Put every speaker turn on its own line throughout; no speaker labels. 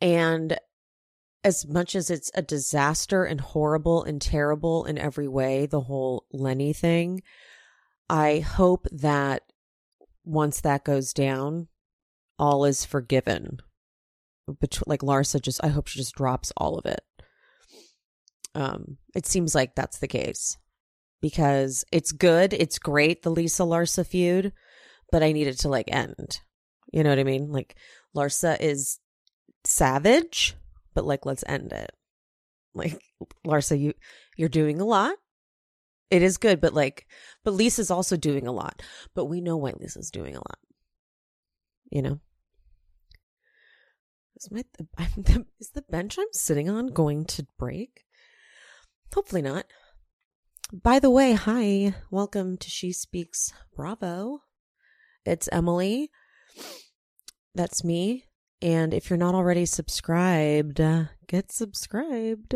And as much as it's a disaster and horrible and terrible in every way, the whole Lenny thing, I hope that once that goes down, all is forgiven. But like Larsa just I hope she just drops all of it. Um, it seems like that's the case. Because it's good, it's great, the Lisa Larsa feud, but I need it to like end. You know what I mean? Like Larsa is savage but like let's end it. Like Larsa, you you're doing a lot. It is good, but like but Lisa's also doing a lot. But we know why Lisa's doing a lot. You know? Is my is the bench I'm sitting on going to break? Hopefully not. By the way, hi. Welcome to She Speaks Bravo. It's Emily. That's me. And if you're not already subscribed, get subscribed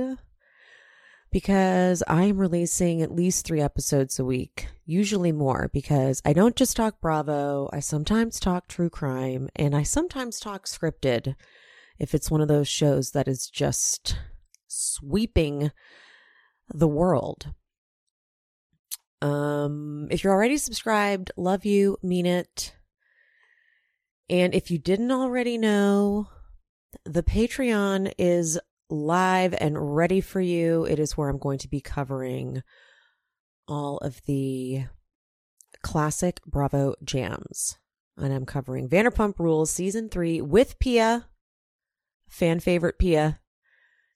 because I'm releasing at least three episodes a week, usually more, because I don't just talk Bravo. I sometimes talk true crime and I sometimes talk scripted if it's one of those shows that is just sweeping the world. Um, if you're already subscribed, love you, mean it. And if you didn't already know, the Patreon is live and ready for you. It is where I'm going to be covering all of the classic Bravo jams. And I'm covering Vanderpump Rules season three with Pia, fan favorite Pia.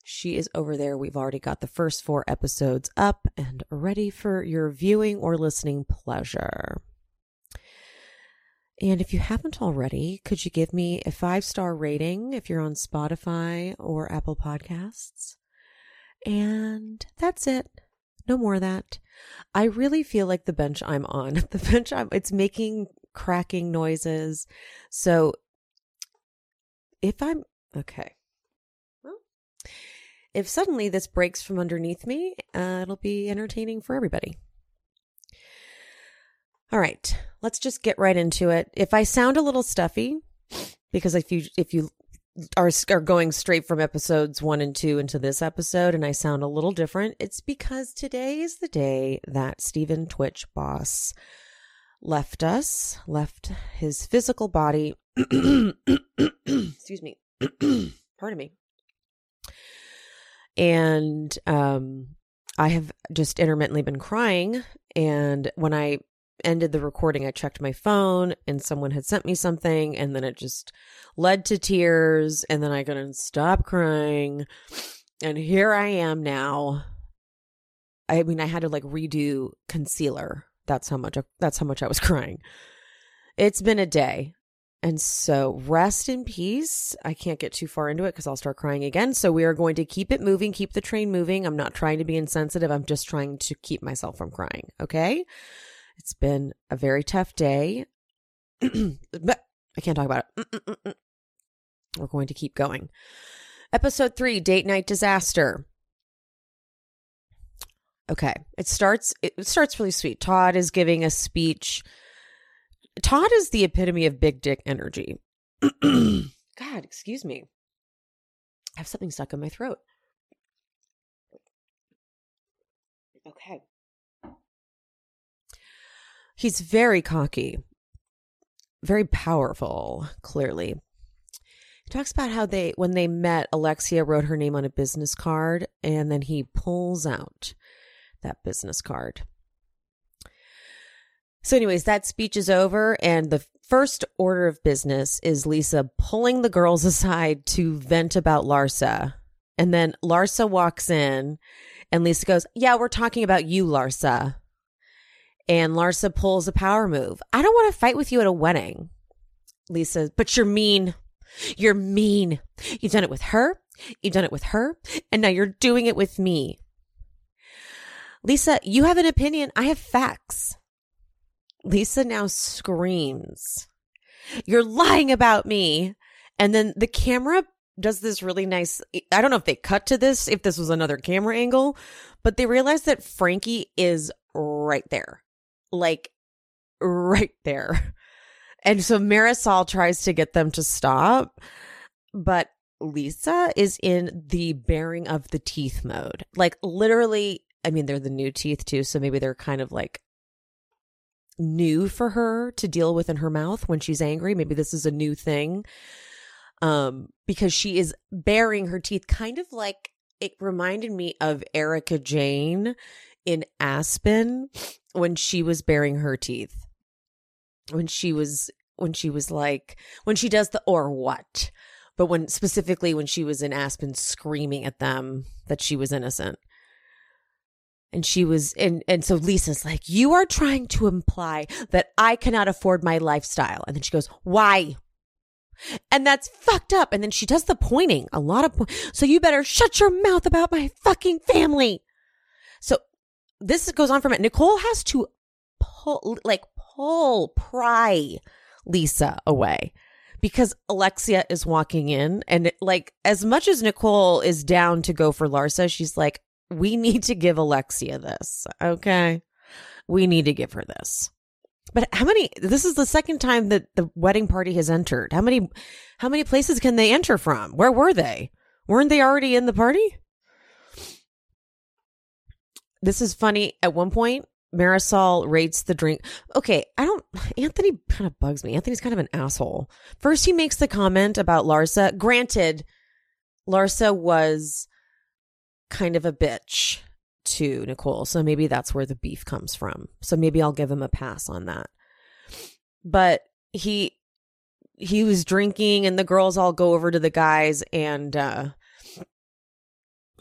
She is over there. We've already got the first four episodes up and ready for your viewing or listening pleasure. And if you haven't already, could you give me a five star rating if you're on Spotify or Apple Podcasts? And that's it. No more of that. I really feel like the bench I'm on, the bench I'm, it's making cracking noises. So if I'm, okay. If suddenly this breaks from underneath me, uh, it'll be entertaining for everybody. All right, let's just get right into it. If I sound a little stuffy, because if you if you are are going straight from episodes one and two into this episode, and I sound a little different, it's because today is the day that Stephen Twitch Boss left us, left his physical body. Excuse me. Pardon me. And um, I have just intermittently been crying. And when I ended the recording, I checked my phone and someone had sent me something, and then it just led to tears. And then I couldn't stop crying. And here I am now. I mean, I had to like redo concealer. That's how much. That's how much I was crying. It's been a day. And so rest in peace. I can't get too far into it because I'll start crying again. So we are going to keep it moving, keep the train moving. I'm not trying to be insensitive. I'm just trying to keep myself from crying. Okay. It's been a very tough day. I can't talk about it. We're going to keep going. Episode three Date Night Disaster. Okay. It starts it starts really sweet. Todd is giving a speech. Todd is the epitome of big dick energy. God, excuse me. I have something stuck in my throat. Okay. He's very cocky, very powerful, clearly. He talks about how they, when they met, Alexia wrote her name on a business card and then he pulls out that business card. So, anyways, that speech is over, and the first order of business is Lisa pulling the girls aside to vent about Larsa. And then Larsa walks in, and Lisa goes, Yeah, we're talking about you, Larsa. And Larsa pulls a power move. I don't want to fight with you at a wedding. Lisa, but you're mean. You're mean. You've done it with her. You've done it with her. And now you're doing it with me. Lisa, you have an opinion. I have facts. Lisa now screams, You're lying about me. And then the camera does this really nice. I don't know if they cut to this, if this was another camera angle, but they realize that Frankie is right there. Like, right there. And so Marysol tries to get them to stop, but Lisa is in the baring of the teeth mode. Like, literally, I mean, they're the new teeth too, so maybe they're kind of like new for her to deal with in her mouth when she's angry. Maybe this is a new thing. Um, because she is baring her teeth, kind of like it reminded me of Erika Jayne in Aspen when she was baring her teeth. When she was when she was like when she does the or what. But when specifically when she was in Aspen screaming at them that she was innocent and she was and and so lisa's like you are trying to imply that i cannot afford my lifestyle and then she goes why and that's fucked up and then she does the pointing a lot of po- so you better shut your mouth about my fucking family so this goes on from it nicole has to pull like pull pry lisa away because Alexia is walking in and like as much as Nicole is down to go for Larsa, she's like, we need to give Alexia this. Okay. We need to give her this. But how many this is the second time that the wedding party has entered. How many how many places can they enter from? Where were they? Weren't they already in the party? This is funny. At one point, Marysol rates the drink. Okay, I don't. Anthony kind of bugs me. Anthony's kind of an asshole. First, he makes the comment about Larsa. Granted, Larsa was kind of a bitch to Nicole. So maybe that's where the beef comes from. So maybe I'll give him a pass on that. But he he was drinking and the girls all go over to the guys and uh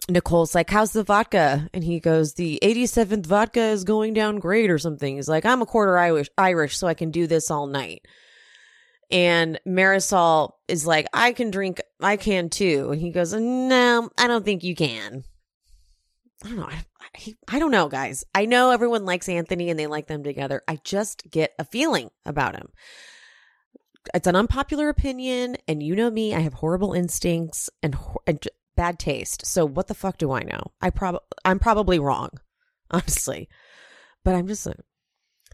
Nicole's like, How's the vodka? And he goes, The 87th vodka is going down great or something. He's like, I'm a quarter Irish, Irish, so I can do this all night. And Marysol is like, I can drink, I can too. And he goes, No, I don't think you can. I don't know. I, I, I don't know, guys. I know everyone likes Anthony and they like them together. I just get a feeling about him. It's an unpopular opinion, and you know me. I have horrible instincts and, and bad taste. So what the fuck do I know? I prob I'm probably wrong, honestly. But I'm just.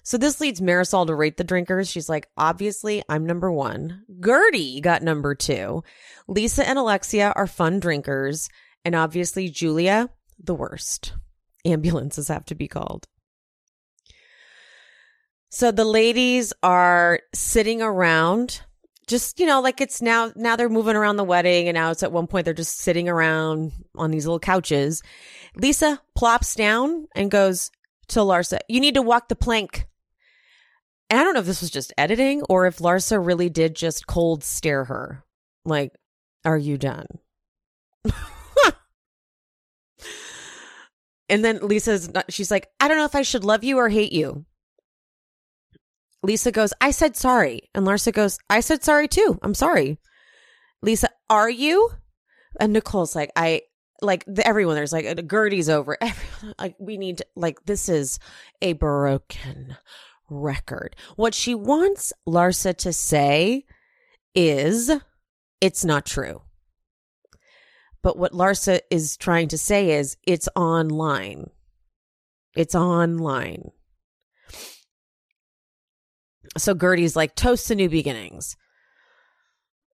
So this leads Marysol to rate the drinkers. She's like, obviously, I'm number one. Guerdy got number two. Lisa and Alexia are fun drinkers. And obviously, Julia, the worst. Ambulances have to be called. So the ladies are sitting around, just, you know, like it's now, now they're moving around the wedding, and now it's at one point they're just sitting around on these little couches. Lisa plops down and goes to Larsa, You need to walk the plank. And I don't know if this was just editing or if Larsa really did just cold stare her. Like, are you done? And then Lisa's, not, she's like, I don't know if I should love you or hate you. Lisa goes, I said sorry. And Larsa goes, I said sorry too. I'm sorry. Lisa, are you? And Nicole's like, I, like the, everyone there's like Guerdy's over. Everyone, like we need to, like this is a broken record. What she wants Larsa to say is it's not true. But what Larsa is trying to say is it's online. It's online. So Guerdy's like, toast to new beginnings.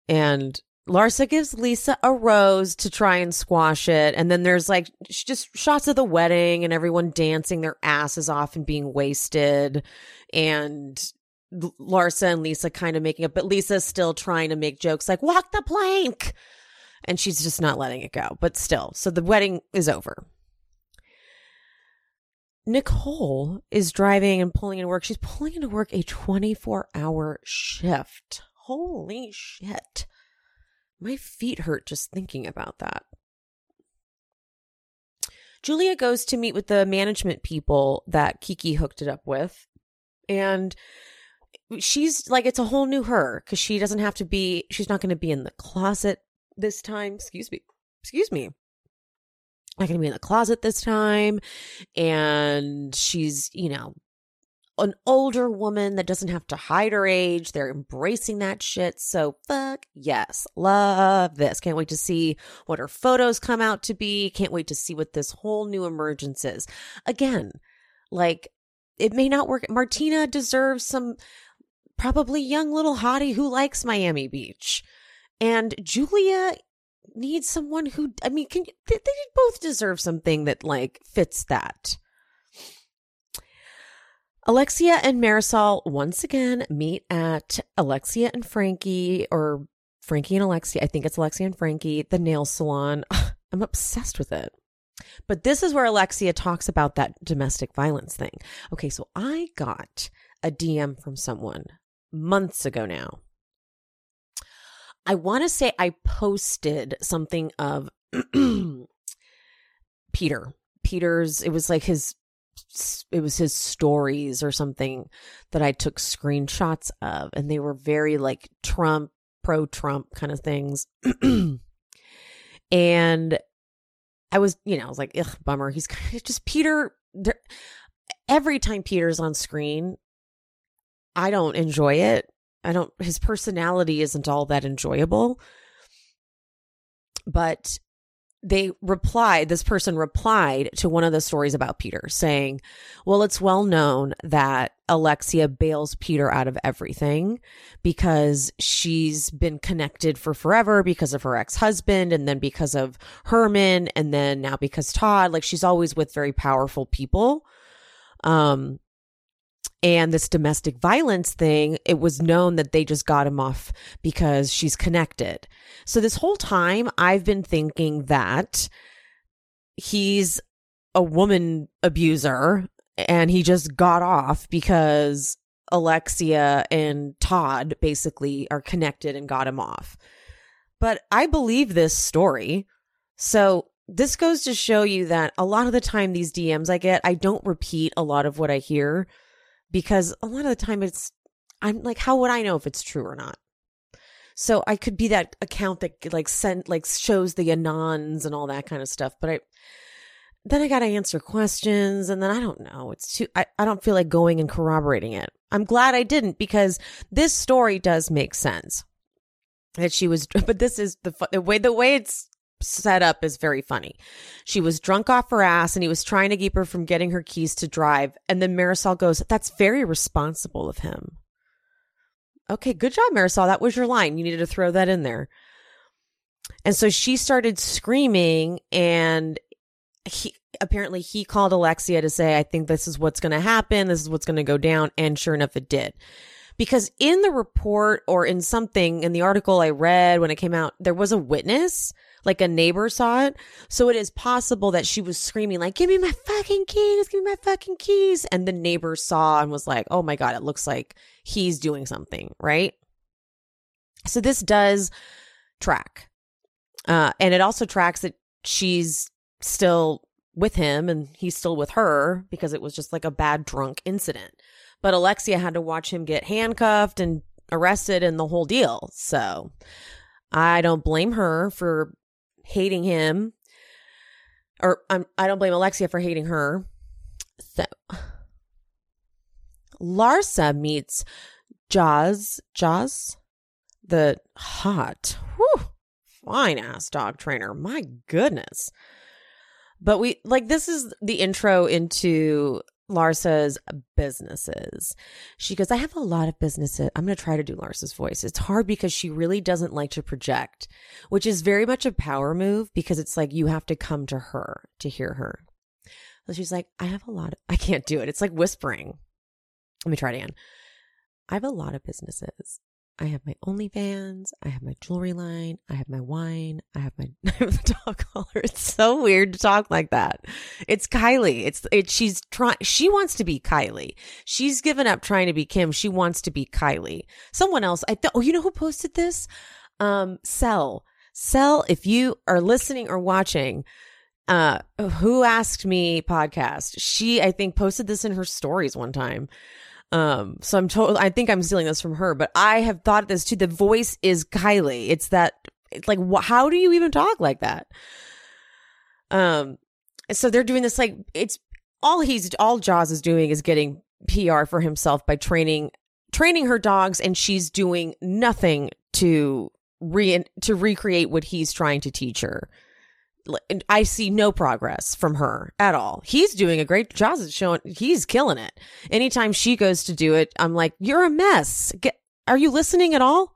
And Larsa gives Lisa a rose to try and squash it. And then there's like just shots of the wedding and everyone dancing their asses off and being wasted. And Larsa and Lisa kind of making up, but Lisa's still trying to make jokes like, walk the plank and she's just not letting it go. But still, so the wedding is over. Nicole is driving and pulling into work. She's pulling into work a 24 hour shift. Holy shit. My feet hurt just thinking about that. Julia goes to meet with the management people that Kiki hooked it up with. And she's like it's a whole new her because she doesn't have to be she's not going to be in the closet this time excuse me excuse me not going to be in the closet this time. And she's you know an older woman that doesn't have to hide her age. They're embracing that shit. So fuck yes. Love this. Can't wait to see what her photos come out to be. Can't wait to see what this whole new emergence is. Again like it may not work. Martina deserves some probably young little hottie who likes Miami Beach. And Julia needs someone who, I mean, can they, they both deserve something that like fits that. Alexia and Marysol once again meet at Alexia and Frankie, or Frankie and Alexia. I think it's Alexia and Frankie, the nail salon. I'm obsessed with it. But this is where Alexia talks about that domestic violence thing. Okay, so I got a DM from someone months ago now. I want to say I posted something of Peter. Peter's, it was like his, it was his stories or something that I took screenshots of, and they were very like Trump, pro Trump kind of things. and I was, you know, I was like, ugh, bummer. He's just Peter. Every time Peter's on screen, I don't enjoy it. I don't, his personality isn't all that enjoyable. But they replied, this person replied to one of the stories about Peter saying, Well, it's well known that Alexia bails Peter out of everything because she's been connected for forever because of her ex husband and then because of Herman and then now because Todd. Like she's always with very powerful people. Um, and this domestic violence thing, it was known that they just got him off because she's connected. So this whole time, I've been thinking that he's a woman abuser and he just got off because Alexia and Todd basically are connected and got him off. But I believe this story. So this goes to show you that a lot of the time, these DMs I get, I don't repeat a lot of what I hear because a lot of the time it's I'm like, how would I know if it's true or not? So I could be that account that like sent like shows the anons and all that kind of stuff. But I then I gotta answer questions and then I don't know. It's too I, I don't feel like going and corroborating it. I'm glad I didn't because this story does make sense. That she was but this is the the way the way it's set up is very funny. She was drunk off her ass and he was trying to keep her from getting her keys to drive. And then Marysol goes, That's very responsible of him. Okay, good job, Marysol. That was your line. You needed to throw that in there. And so she started screaming and he apparently he called Alexia to say, I think this is what's going to happen. This is what's going to go down. And sure enough, it did. Because in the report or in something in the article I read when it came out, there was a witness like a neighbor saw it. So it is possible that she was screaming like, give me my fucking keys, give me my fucking keys. And the neighbor saw and was like, oh my God, it looks like he's doing something, right? So this does track. Uh, and it also tracks that she's still with him and he's still with her because it was just like a bad drunk incident. But Alexia had to watch him get handcuffed and arrested and the whole deal. So I don't blame her for hating him, or I'm, I don't blame Alexia for hating her. So Larsa meets Jaws, Jaws, the hot, whew, fine ass dog trainer. My goodness. But we like this is the intro into Larsa's businesses. She goes, I have a lot of businesses. I'm going to try to do Larsa's voice. It's hard because she really doesn't like to project, which is very much a power move because it's like you have to come to her to hear her. So she's like, I have a lot of, I can't do it. It's like whispering. Let me try it again. I have a lot of businesses. I have my OnlyFans. I have my jewelry line. I have my wine. I have my the dog collar. It's so weird to talk like that. It's Kylie. It's it. She's trying. She wants to be Kylie. She's given up trying to be Kim. She wants to be Kylie. Someone else. I thought. Oh, you know who posted this? Um, Sell. Sell. If you are listening or watching, uh, who asked me podcast? She I think posted this in her stories one time Um, so I'm told I think I'm stealing this from her, but I have thought this too. The voice is Kylie. It's that it's like wh- how do you even talk like that? Um, so they're doing this like it's all he's all Jaws is doing is getting PR for himself by training training her dogs, and she's doing nothing to re to recreate what he's trying to teach her. I see no progress from her at all. He's doing a great job showing he's killing it. Anytime she goes to do it, I'm like, "You're a mess. Get, are you listening at all?"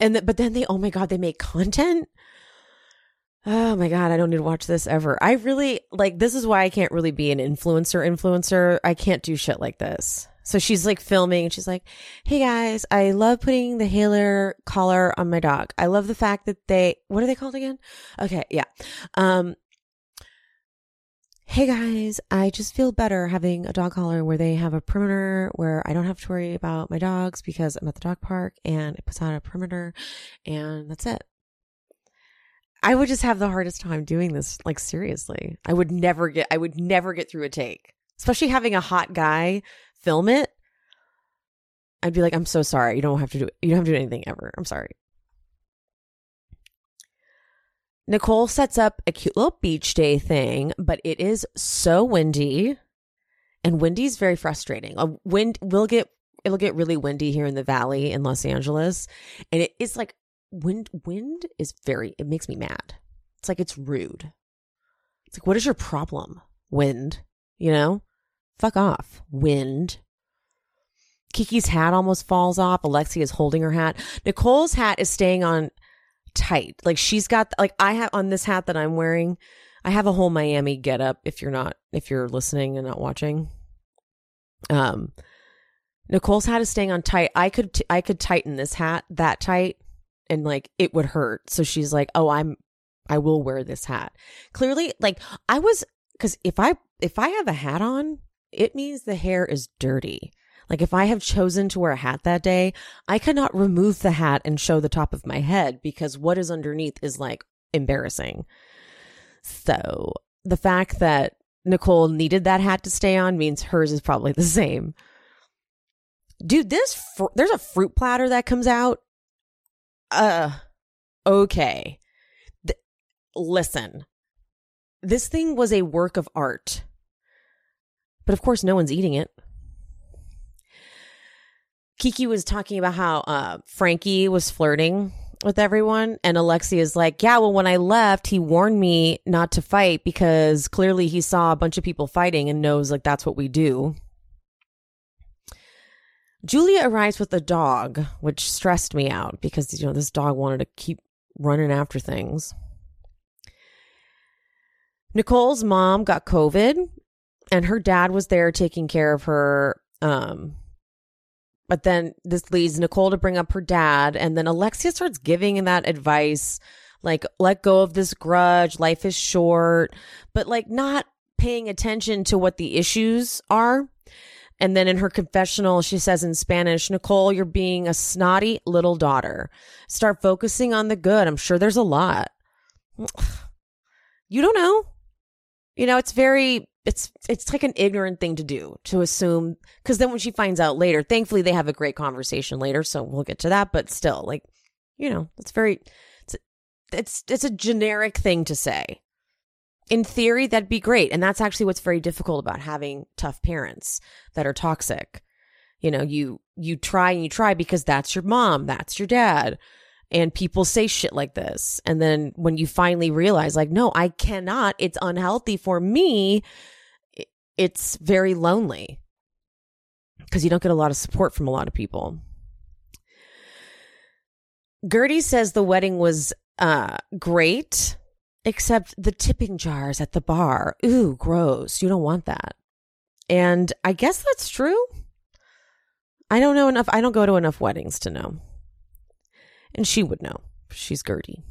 And the, but then they, oh my god, they make content. Oh my god, I don't need to watch this ever. I really like this is why I can't really be an influencer influencer. I can't do shit like this. So she's like filming and she's like, Hey guys, I love putting the Halo collar on my dog. I love the fact that they, what are they called again? Okay. Yeah. Um, Hey guys, I just feel better having a dog collar where they have a perimeter where I don't have to worry about my dogs because I'm at the dog park and it puts out a perimeter and that's it. I would just have the hardest time doing this. Like seriously, I would never get, I would never get through a take, especially having a hot guy film it, I'd be like, I'm so sorry. You don't have to do you don't have to do anything ever. I'm sorry. Nicole sets up a cute little beach day thing, but it is so windy. And windy's very frustrating. A wind will get it'll get really windy here in the valley in Los Angeles. And it is like wind wind is very it makes me mad. It's like it's rude. It's like what is your problem? Wind, you know? Fuck off, wind. Kiki's hat almost falls off. Alexia is holding her hat. Nicole's hat is staying on tight. Like she's got, like I have on this hat that I'm wearing, I have a whole Miami get up if you're not, if you're listening and not watching. Um, Nicole's hat is staying on tight. I could, t- I could tighten this hat that tight and like it would hurt. So she's like, oh, I'm, I will wear this hat. Clearly, like I was, cause if I, if I have a hat on, it means the hair is dirty. Like if I have chosen to wear a hat that day, I cannot remove the hat and show the top of my head because what is underneath is like embarrassing. So the fact that Nicole needed that hat to stay on means hers is probably the same. Dude, this fr- there's a fruit platter that comes out. Uh, okay. Th- listen, this thing was a work of art. But of course, no one's eating it. Kiki was talking about how uh, Frankie was flirting with everyone. And Alexia is like, yeah, well, when I left, he warned me not to fight because clearly he saw a bunch of people fighting and knows like that's what we do. Julia arrives with a dog, which stressed me out because, you know, this dog wanted to keep running after things. Nicole's mom got COVID and her dad was there taking care of her. Um, but then this leads Nicole to bring up her dad, and then Alexia starts giving that advice, like let go of this grudge, life is short, but like not paying attention to what the issues are. And then in her confessional, she says in Spanish, Nicole, you're being a snotty little daughter. Start focusing on the good. I'm sure there's a lot. You don't know. You know, it's very it's it's like an ignorant thing to do to assume because then when she finds out later thankfully they have a great conversation later so we'll get to that but still like you know it's very it's it's it's a generic thing to say. In theory that'd be great and that's actually what's very difficult about having tough parents that are toxic. You know you you try and you try because that's your mom that's your dad and people say shit like this. And then when you finally realize like no i cannot it's unhealthy for me it's very lonely. Because you don't get a lot of support from a lot of people. Guerdy says the wedding was uh great except the tipping jars at the bar. Ooh gross. You don't want that. And i guess that's true. I don't know enough i don't go to enough weddings to know and she would know. She's Guerdy.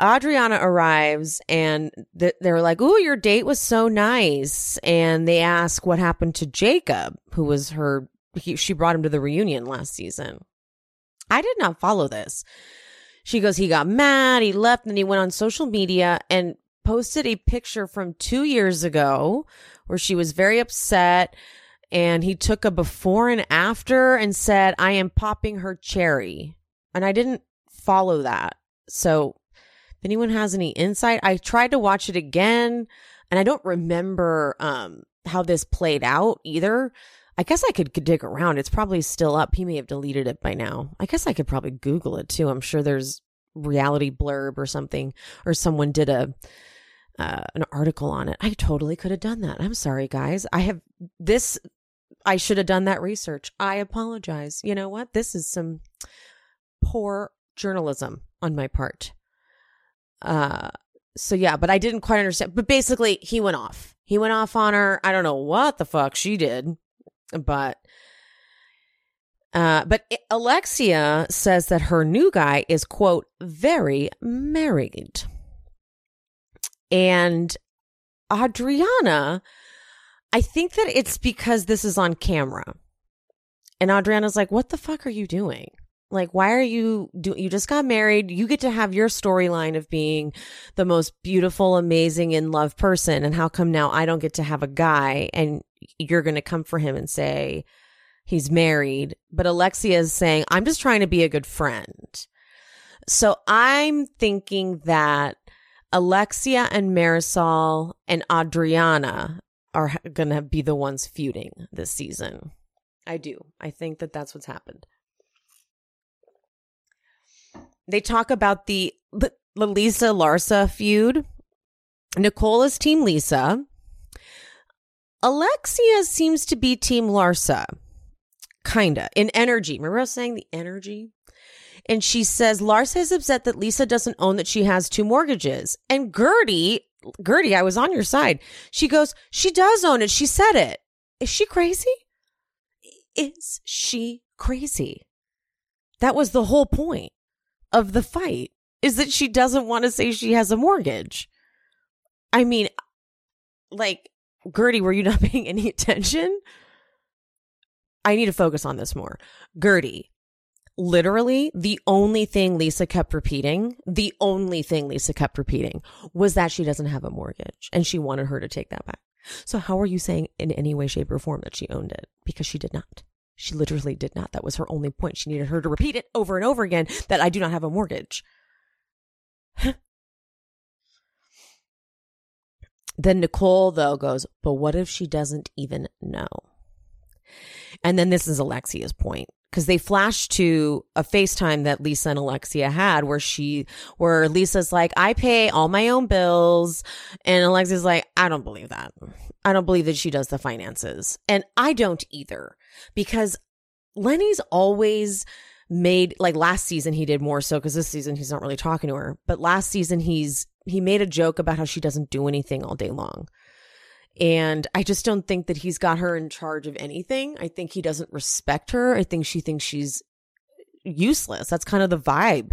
Adriana arrives and th- they're like, "Oh, your date was so nice." And they ask what happened to Jacob, who was her he, she brought him to the reunion last season. I did not follow this. She goes, "He got mad, he left, and he went on social media and posted a picture from two years ago where she was very upset and he took a before and after and said, I am popping her cherry. And I didn't follow that. So if anyone has any insight, I tried to watch it again and I don't remember um, how this played out either. I guess I could dig around. It's probably still up. He may have deleted it by now. I guess I could probably Google it too. I'm sure there's reality blurb or something, or someone did a uh, an article on it. I totally could have done that. I'm sorry, guys. I have this. I should have done that research. I apologize. You know what? This is some poor journalism on my part. Uh, so yeah, but I didn't quite understand. But basically, he went off. He went off on her. I don't know what the fuck she did, but uh, but Alexia says that her new guy is quote very married, and Adriana, I think that it's because this is on camera, and Adriana's like, "What the fuck are you doing?" Like, why are you do you just got married? You get to have your storyline of being the most beautiful, amazing, in love person. And how come now I don't get to have a guy and you're going to come for him and say he's married? But Alexia is saying, I'm just trying to be a good friend. So I'm thinking that Alexia and Marysol and Adriana are going to be the ones feuding this season. I do. I think that that's what's happened. They talk about the, the Lisa Larsa feud. Nicole is Team Lisa. Alexia seems to be Team Larsa, kinda in energy. Remember I was saying the energy? And she says Larsa is upset that Lisa doesn't own that she has two mortgages. And Guerdy, Guerdy, I was on your side. She goes, she does own it. She said it. Is she crazy? Is she crazy? That was the whole point of the fight is that she doesn't want to say she has a mortgage. I mean, like, Guerdy, were you not paying any attention? I need to focus on this more. Guerdy, literally, the only thing Lisa kept repeating, the only thing Lisa kept repeating was that she doesn't have a mortgage and she wanted her to take that back. So, how are you saying in any way, shape, or form that she owned it? Because she did not. She literally did not. That was her only point. She needed her to repeat it over and over again that I do not have a mortgage. then Nicole, though, goes, But what if she doesn't even know? And then this is Alexia's point because they flash to a FaceTime that Lisa and Alexia had where she, where Lisa's like, I pay all my own bills. And Alexia's like, I don't believe that. I don't believe that she does the finances. And I don't either because Lenny's always made like last season he did more so because this season he's not really talking to her but last season he's he made a joke about how she doesn't do anything all day long and i just don't think that he's got her in charge of anything. I think he doesn't respect her. I think she thinks she's useless. That's kind of the vibe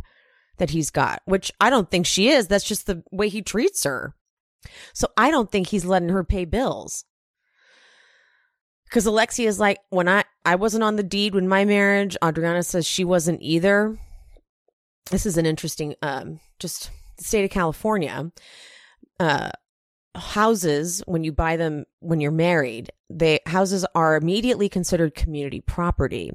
that he's got which i don't think she is. That's just the way he treats her. So i don't think he's letting her pay bills. Because Alexia is like, when I I wasn't on the deed when my marriage, Adriana says she wasn't either. This is an interesting, um, just the state of California. Uh, houses when you buy them when you're married they houses are immediately considered community property.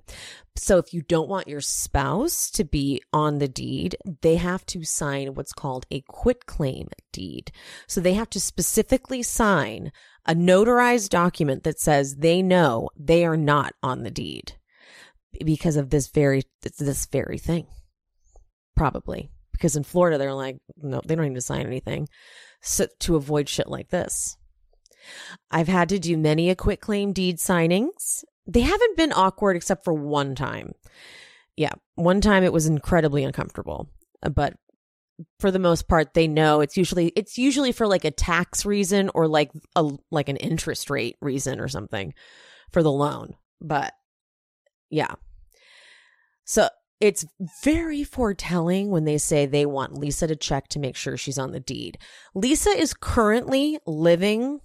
So if you don't want your spouse to be on the deed they have to sign what's called a quit claim deed. So they have to specifically sign a notarized document that says they know they are not on the deed because of this very this very thing probably. Because in Florida they're like no they don't to sign anything so, to avoid shit like this. I've had to do many a quit claim deed signings. They haven't been awkward except for one time. Yeah, one time it was incredibly uncomfortable, but for the most part they know it's usually it's usually for like a tax reason or like a like an interest rate reason or something for the loan. But yeah. So it's very foretelling when they say they want Lisa to check to make sure she's on the deed. Lisa is currently living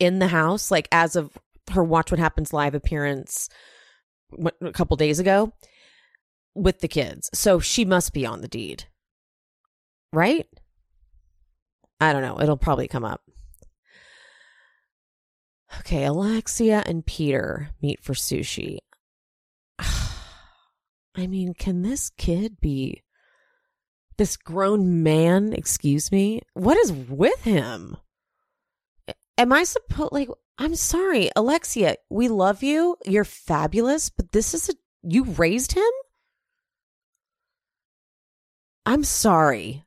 in the house, like as of her Watch What Happens live appearance a couple days ago with the kids. So she must be on the deed. Right? I don't know. It'll probably come up. Okay, Alexia and Peter meet for sushi. I mean, can this kid be this grown man, excuse me? What is with him? Am I supposed like I'm sorry, Alexia, we love you. You're fabulous, but this is a you raised him? I'm sorry.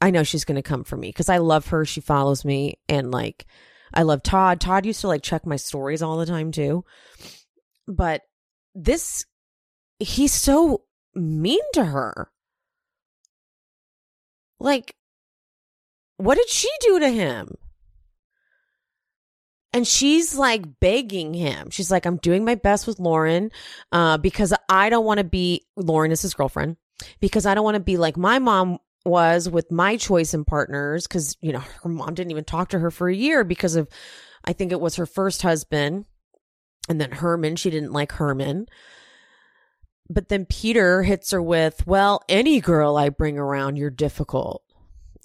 I know she's going to come for me because I love her. She follows me and like I love Todd. Todd used to like check my stories all the time too. But this he's so mean to her. Like what did she do to him? And she's like begging him. She's like, I'm doing my best with Lauren uh, because I don't want to be, Lauren is his girlfriend, because I don't want to be like my mom was with my choice in partners. Cause, you know, her mom didn't even talk to her for a year because of, I think it was her first husband. And then Herman, she didn't like Herman. But then Peter hits her with, well, any girl I bring around, you're difficult.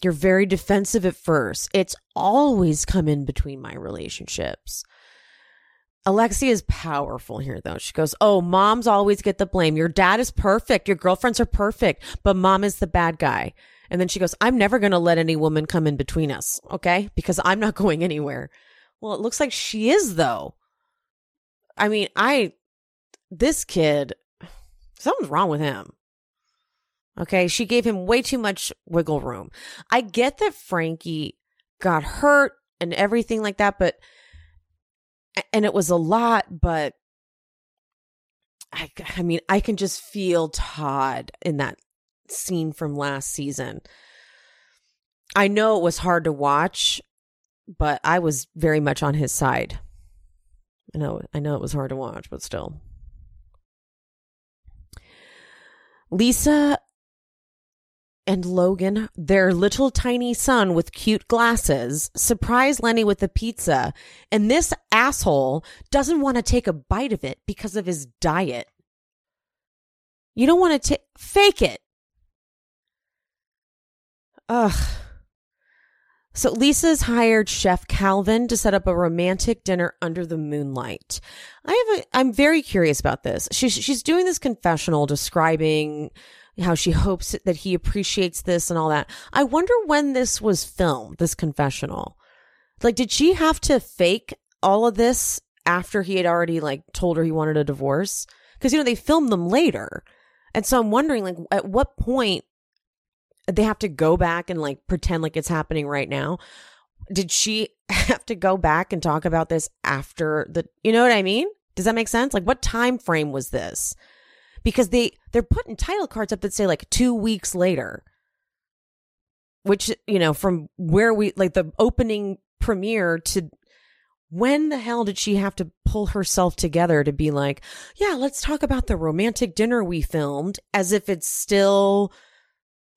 You're very defensive at first. It's always come in between my relationships. Alexia is powerful here, though. She goes, Oh, moms always get the blame. Your dad is perfect. Your girlfriends are perfect, but mom is the bad guy. And then she goes, I'm never going to let any woman come in between us. Okay. Because I'm not going anywhere. Well, it looks like she is, though. I mean, I, this kid, something's wrong with him. Okay. She gave him way too much wiggle room. I get that Frankie got hurt and everything like that, but, and it was a lot, but I, I mean, I can just feel Todd in that scene from last season. I know it was hard to watch, but I was very much on his side. I know, I know it was hard to watch, but still. Lisa and Logan, their little tiny son with cute glasses, surprise Lenny with the pizza, and this asshole doesn't want to take a bite of it because of his diet. You don't want to take, fake it. Ugh. So Lisa's hired chef Calvin to set up a romantic dinner under the moonlight. I have a, I'm very curious about this. She's, she's doing this confessional describing how she hopes that he appreciates this and all that. I wonder when this was filmed, this confessional. Like, did she have to fake all of this after he had already like told her he wanted a divorce? Because, you know, they filmed them later. And so I'm wondering, like, at what point they have to go back and like pretend like it's happening right now? Did she have to go back and talk about this after the, you know what I mean? Does that make sense? Like, what time frame was this? because they they're putting title cards up that say like 2 weeks later which you know from where we like the opening premiere to when the hell did she have to pull herself together to be like yeah let's talk about the romantic dinner we filmed as if it's still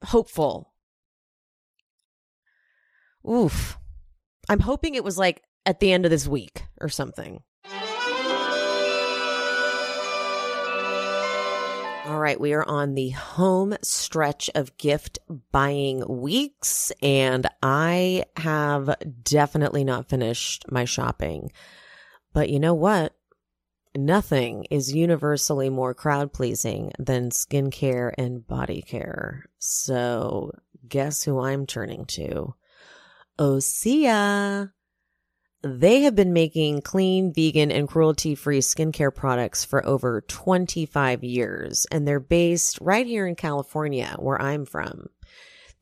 hopeful oof i'm hoping it was like at the end of this week or something All right, we are on the home stretch of gift buying weeks, and I have definitely not finished my shopping. But you know what? Nothing is universally more crowd pleasing than skincare and body care. So, guess who I'm turning to? Osea. They have been making clean, vegan, and cruelty free skincare products for over 25 years, and they're based right here in California, where I'm from.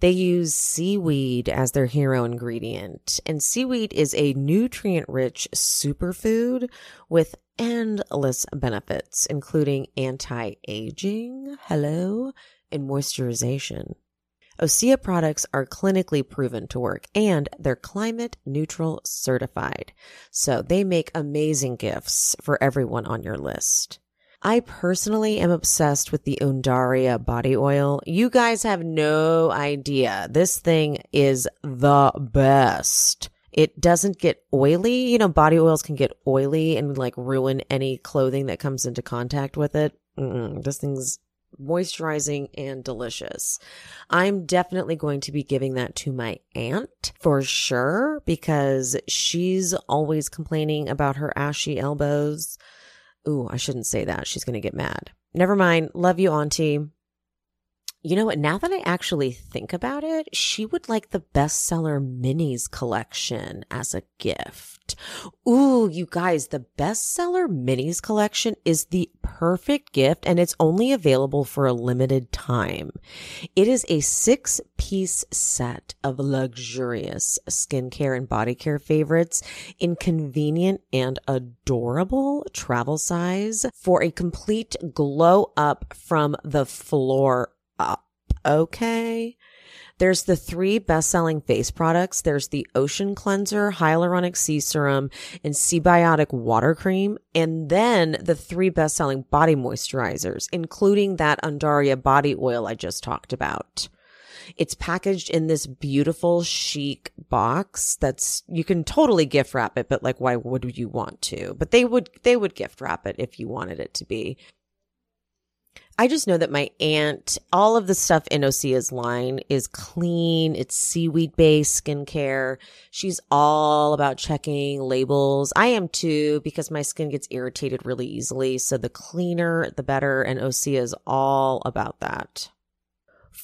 They use seaweed as their hero ingredient, and seaweed is a nutrient rich superfood with endless benefits, including anti aging, hello, and moisturization. Osea products are clinically proven to work and they're climate neutral certified. So they make amazing gifts for everyone on your list. I personally am obsessed with the Undaria body oil. You guys have no idea. This thing is the best. It doesn't get oily. You know, body oils can get oily and like ruin any clothing that comes into contact with it. Mm-mm, this thing's moisturizing and delicious. I'm definitely going to be giving that to my aunt for sure because she's always complaining about her ashy elbows. Ooh, I shouldn't say that. She's going to get mad. Never mind. Love you, Auntie. You know what? Now that I actually think about it, she would like the bestseller minis collection as a gift. Ooh, you guys, the bestseller minis collection is the perfect gift and it's only available for a limited time. It is a six piece set of luxurious skincare and body care favorites in convenient and adorable travel size for a complete glow up from the floor up. Okay. There's the three best selling face products. There's the Ocean Cleanser, Hyaluronic Sea Serum, and Seabiotic Water Cream. And then the three best selling body moisturizers, including that Undaria body oil I just talked about. It's packaged in this beautiful chic box that's you can totally gift wrap it, but like why would you want to? But they would they would gift wrap it if you wanted it to be. I just know that my aunt, all of the stuff in Osea's line is clean. It's seaweed based skincare. She's all about checking labels. I am too because my skin gets irritated really easily. So the cleaner, the better. And Osea is all about that.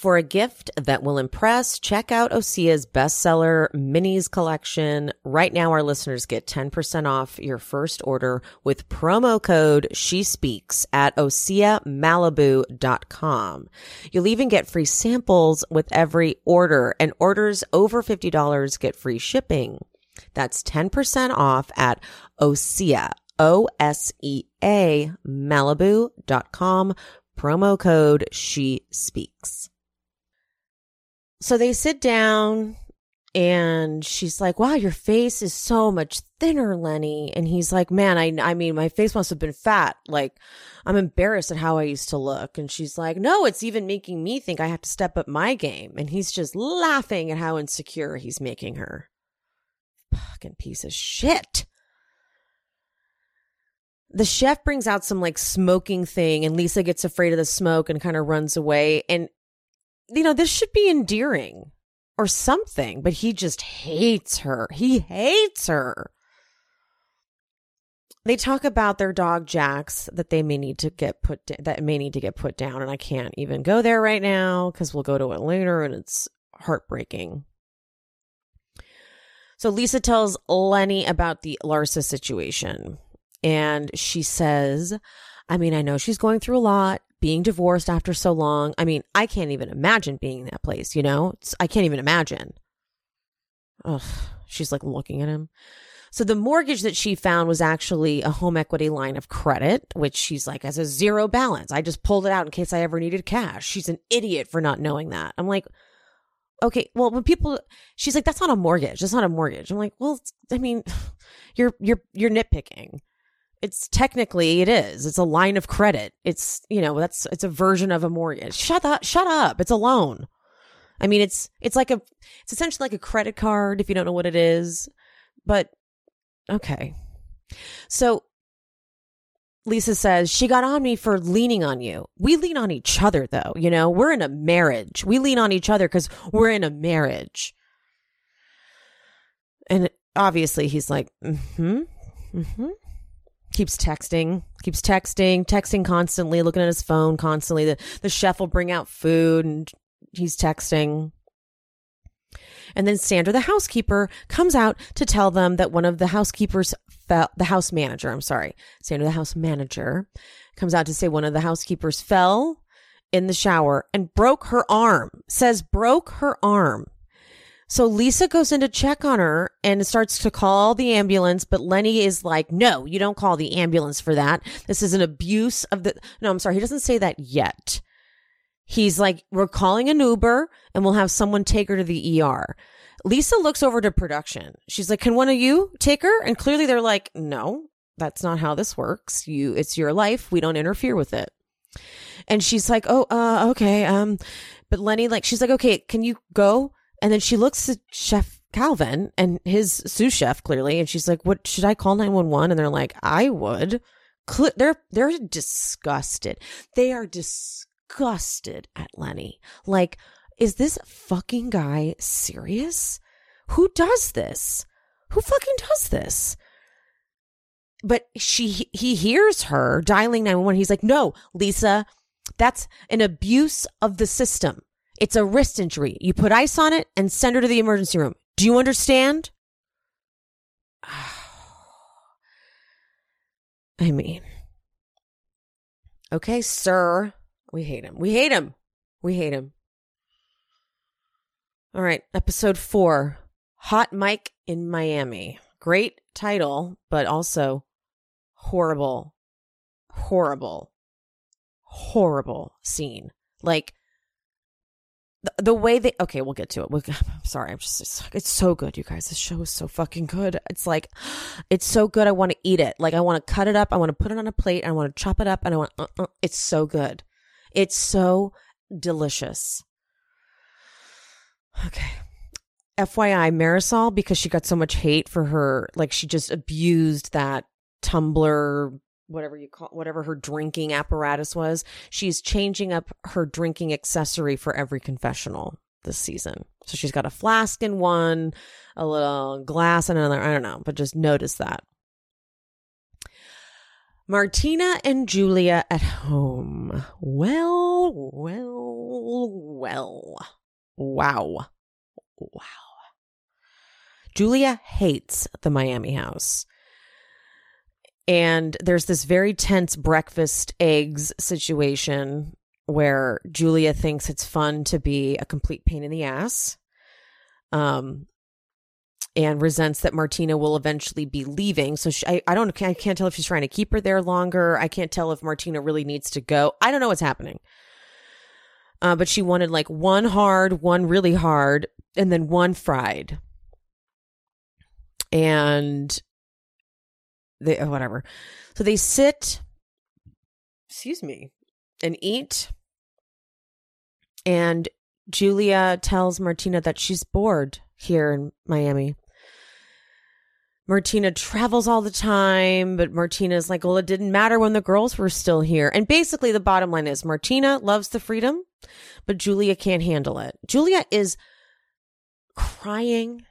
For a gift that will impress, check out Osea's bestseller minis collection. Right now, our listeners get 10% off your first order with promo code She Speaks at OseaMalibu.com. You'll even get free samples with every order, and orders over $50 get free shipping. That's 10% off at Osea, O S E A, Malibu.com. Promo code She Speaks. So they sit down and she's like, "Wow, your face is so much thinner, Lenny." And he's like, "Man, I I mean, my face must have been fat. Like, I'm embarrassed at how I used to look." And she's like, "No, it's even making me think I have to step up my game." And he's just laughing at how insecure he's making her. Fucking piece of shit. The chef brings out some like smoking thing and Lisa gets afraid of the smoke and kind of runs away and you know, this should be endearing or something, but he just hates her. He hates her. They talk about their dog Jax that they may need to get put that may need to get put down and I can't even go there right now cuz we'll go to it later and it's heartbreaking. So Lisa tells Lenny about the Larsa situation and she says, I mean, I know she's going through a lot being divorced after so long. I mean, I can't even imagine being in that place, you know? It's, I can't even imagine. Ugh, she's like looking at him. So the mortgage that she found was actually a home equity line of credit, which she's like has a zero balance. I just pulled it out in case I ever needed cash. She's an idiot for not knowing that. I'm like, okay, well, when people, she's like, that's not a mortgage. That's not a mortgage. I'm like, well, I mean, you're, you're, you're nitpicking it's technically it is. It's a line of credit. It's you know that's it's a version of a mortgage. Shut up! Shut up! It's a loan. I mean, it's it's like a it's essentially like a credit card if you don't know what it is. But okay, so Lisa says she got on me for leaning on you. We lean on each other though. You know, we're in a marriage. We lean on each other because we're in a marriage. And obviously, he's like, mm hmm, mm hmm keeps texting, keeps texting, texting constantly, looking at his phone constantly. The, the chef will bring out food and he's texting. And then Sandra, the housekeeper, comes out to tell them that one of the housekeepers fell, the house manager, I'm sorry, Sandra, the house manager, comes out to say one of the housekeepers fell in the shower and broke her arm, says broke her arm. So Lisa goes in to check on her and starts to call the ambulance, but Lenny is like, no, you don't call the ambulance for that. This is an abuse of the, no, I'm sorry. He doesn't say that yet. He's like, we're calling an Uber and we'll have someone take her to the ER. Lisa looks over to production. She's like, can one of you take her? And clearly they're like, no, that's not how this works. You, it's your life. We don't interfere with it. And she's like, oh, uh, okay. Um, but Lenny, like, she's like, okay, can you go? And then she looks at Chef Calvin and his sous chef clearly, and she's like, "What should I call nine one one?" And they're like, "I would." They're they're disgusted. They are disgusted at Lenny. Like, is this fucking guy serious? Who does this? Who fucking does this? But she he hears her dialing 911. He's like, "No, Lisa, that's an abuse of the system. It's a wrist injury. You put ice on it and send her to the emergency room. Do you understand?" I mean, okay, sir. We hate him. We hate him. We hate him. All right, episode four Hot Mike in Miami. Great title, but also horrible, horrible, horrible scene. Like, the, the way they okay we'll get to it. We'll, i'm sorry i'm just it's, it's, so good you guys. This show is so fucking good. It's like it's so good i want to eat it. Like i want to cut it up i want to put it on a plate i want to chop it up and i want uh, uh, it's so good. It's so delicious. Okay. Fyi Marysol because she got so much hate for her like she just abused that tumbler whatever you call whatever her drinking apparatus was she's changing up her drinking accessory for every confessional this season. So she's got a flask in one a little glass in another i don't know but just notice that. Martina and julia at home. Well well well. Wow. Wow. Julia hates the miami house and there's this very tense breakfast eggs situation where Julia thinks it's fun to be a complete pain in the ass. Um, and resents that Martina will eventually be leaving. So she, I, I don't, I can't tell if she's trying to keep her there longer. I can't tell if Martina really needs to go. I don't know what's happening. Uh, but she wanted like one hard, one really hard, and then one fried. And they uh, whatever. So they sit, excuse me, and eat. And Julia tells Martina that she's bored here in Miami. Martina travels all the time, but Martina's like, well, it didn't matter when the girls were still here. And basically, the bottom line is Martina loves the freedom, but Julia can't handle it. Julia is crying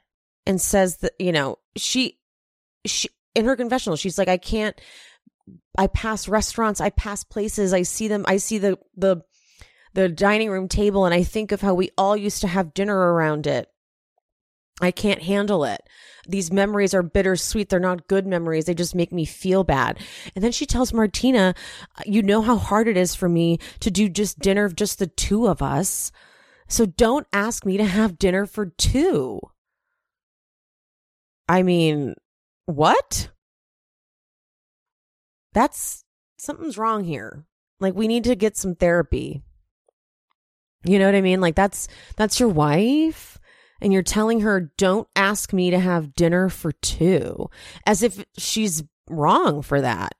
and says that, you know, she, she, in her confessional, she's like, I can't, I pass restaurants, I pass places, I see them, I see the, the, the dining room table and I think of how we all used to have dinner around it. I can't handle it. These memories are bittersweet. They're not good memories. They just make me feel bad. And then she tells Martina, You know how hard it is for me to do just dinner of just the two of us. So don't ask me to have dinner for two. I mean, what? That's something's wrong here. Like we need to get some therapy. You know what I mean? Like that's that's your wife and you're telling her don't ask me to have dinner for two as if she's wrong for that.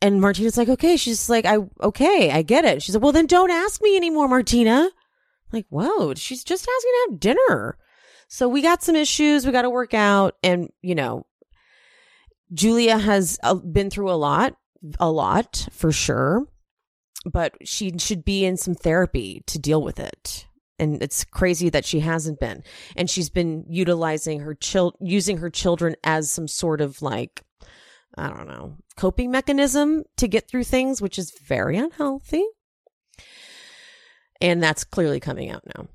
And Martina's like, "Okay." She's like, "I okay, I get it." She's like, "Well, then don't ask me anymore, Martina." I'm like, "Whoa, she's just asking to have dinner." So we got some issues we got to work out. And, you know, Julia has uh, been through a lot, a lot for sure, but she should be in some therapy to deal with it. And it's crazy that she hasn't been. And she's been utilizing her child, using her children as some sort of like, I don't know, coping mechanism to get through things, which is very unhealthy. And that's clearly coming out now.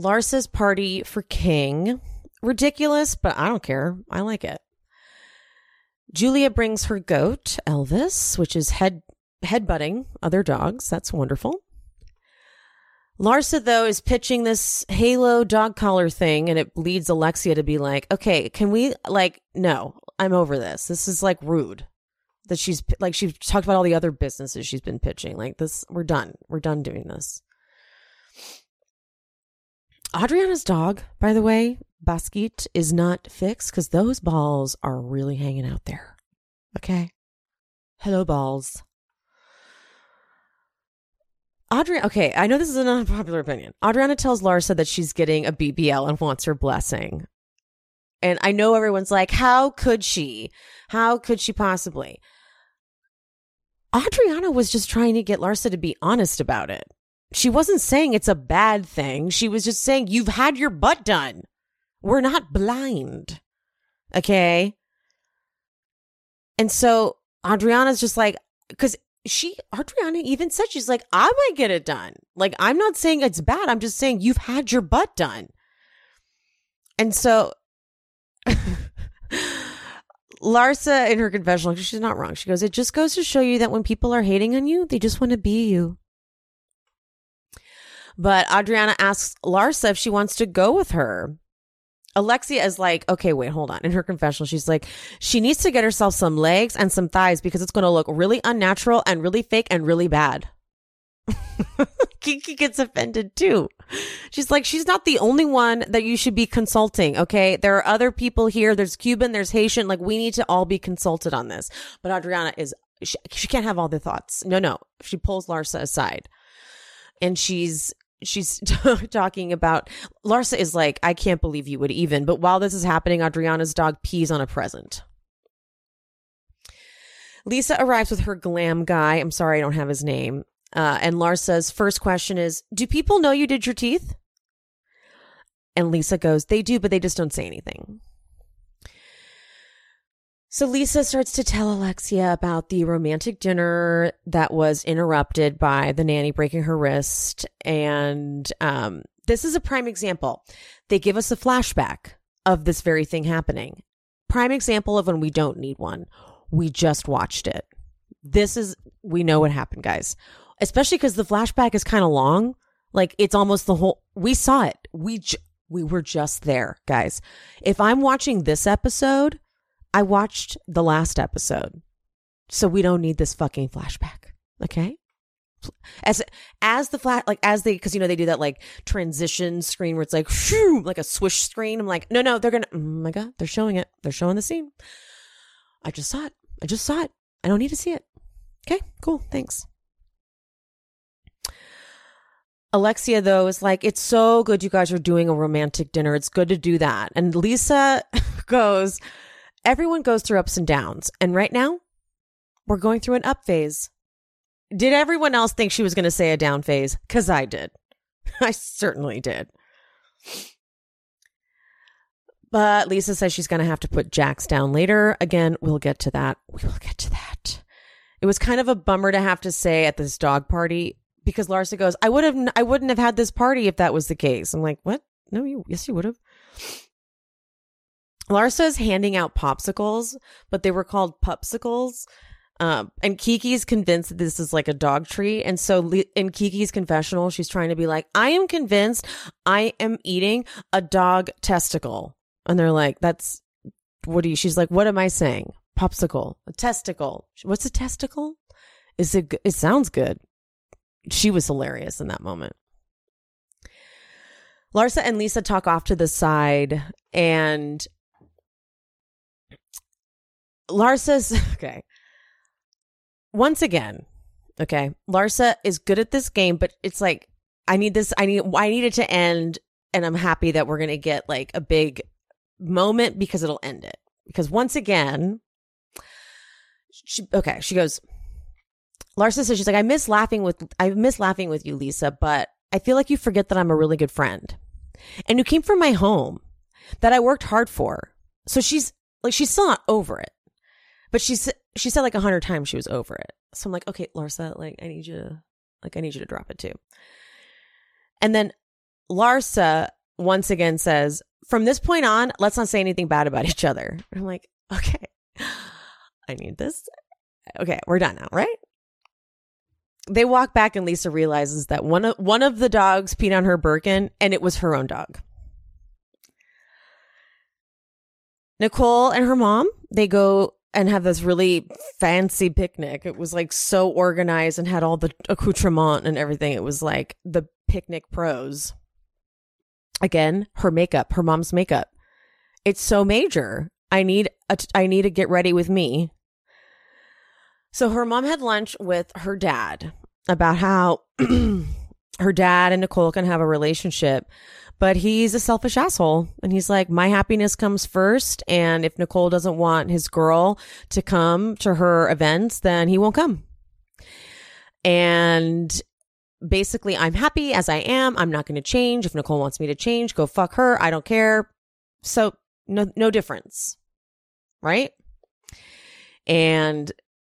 Larsa's party for King. Ridiculous, but I don't care. I like it. Julia brings her goat, Elvis, which is head headbutting other dogs. That's wonderful. Larsa, though, is pitching this Halo dog collar thing, and it leads Alexia to be like, okay, can we, like, no, I'm over this. This is like rude. That she's, like, she's talked about all the other businesses she's been pitching. Like, this, we're done. We're done doing this. Adriana's dog, by the way, Basket, is not fixed because those balls are really hanging out there. Okay. Hello, balls. Adriana, okay, I know this is an unpopular opinion. Adriana tells Larsa that she's getting a BBL and wants her blessing. And I know everyone's like, how could she? How could she possibly? Adriana was just trying to get Larsa to be honest about it. She wasn't saying it's a bad thing. She was just saying, you've had your butt done. We're not blind. Okay. And so Adriana's just like, because she, Adriana even said, she's like, I might get it done. Like, I'm not saying it's bad. I'm just saying you've had your butt done. And so Larsa in her confessional, she's not wrong. She goes, It just goes to show you that when people are hating on you, they just want to be you. But Adriana asks Larsa if she wants to go with her. Alexia is like, okay, wait, hold on. In her confessional, she's like, she needs to get herself some legs and some thighs because it's going to look really unnatural and really fake and really bad. Kiki gets offended too. She's like, she's not the only one that you should be consulting. Okay. There are other people here. There's Cuban, there's Haitian. Like, we need to all be consulted on this. But Adriana is, she, she can't have all the thoughts. No, no. She pulls Larsa aside and she's, she's talking about Larsa is like, I can't believe you would even. But while this is happening, Adriana's dog pees on a present. Lisa arrives with her glam guy. I'm sorry, I don't have his name. Uh, and Larsa's first question is, Do people know you did your teeth? And Lisa goes, They do, but they just don't say anything. So Lisa starts to tell Alexia about the romantic dinner that was interrupted by the nanny breaking her wrist. And um, this is a prime example. They give us a flashback of this very thing happening. Prime example of when we don't need one. We just watched it. This is, we know what happened, guys especially because the flashback is kind of long. Like it's almost the whole. We saw it. We we were just there, guys. If I'm watching this episode, I watched the last episode, so we don't need this fucking flashback. Okay. As as the flat like as they because you know they do that like transition screen where it's like like a swish screen. I'm like no no they're gonna oh my god they're showing it they're showing the scene. I just saw it I just saw it I don't need to see it. Okay cool thanks. Alexia, though, is like, it's so good you guys are doing a romantic dinner. It's good to do that. And Lisa goes, everyone goes through ups and downs. And right now, we're going through an up phase. Did everyone else think she was going to say a down phase? Because I did. I certainly did. But Lisa says she's going to have to put Jax down later. Again, we'll get to that. We will get to that. It was kind of a bummer to have to say at this dog party because Larsa goes, I would have, I wouldn't have had this party if that was the case. I'm like, what? No, you, yes, you would have. Larsa is handing out popsicles, but they were called pupsicles. Um, and Kiki's convinced that this is like a dog treat. And so in Kiki's confessional, she's trying to be like, I am convinced I am eating a dog testicle. And they're like, that's, what do you, she's like, what am I saying? Popsicle, a testicle. What's a testicle? Is it, it sounds good she was hilarious in that moment. Larsa and Lisa talk off to the side, and Larsa's okay. Once again, okay, Larsa is good at this game, but it's like I need this. I need. I need it to end, and I'm happy that we're gonna get like a big moment because it'll end it. Because once again, she, okay, she goes. Larsa says she's like, I miss laughing with I miss laughing with you, Lisa, but I feel like you forget that I'm a really good friend. And you came from my home that I worked hard for. So she's like she's still not over it. But she's she said like a hundred times she was over it. So I'm like, okay, Larsa, like I need you to like I need you to drop it too. And then Larsa once again says, from this point on, let's not say anything bad about each other. I'm like, okay, I need this. Okay, we're done now, right? they walk back and Lisa realizes that one of one of the dogs peed on her Birkin and it was her own dog. Nicole and her mom, they go and have this really fancy picnic. It was like so organized and had all the accoutrement and everything. It was like the picnic pros. Again, her makeup, her mom's makeup. It's so major. I need a, I need to get ready with me so her mom had lunch with her dad about how her dad and Nicole can have a relationship, but he's a selfish asshole. And he's like, my happiness comes first. And if Nicole doesn't want his girl to come to her events, then he won't come. And basically, I'm happy as I am. I'm not going to change. If Nicole wants me to change, go fuck her. I don't care. So no, no difference. Right. And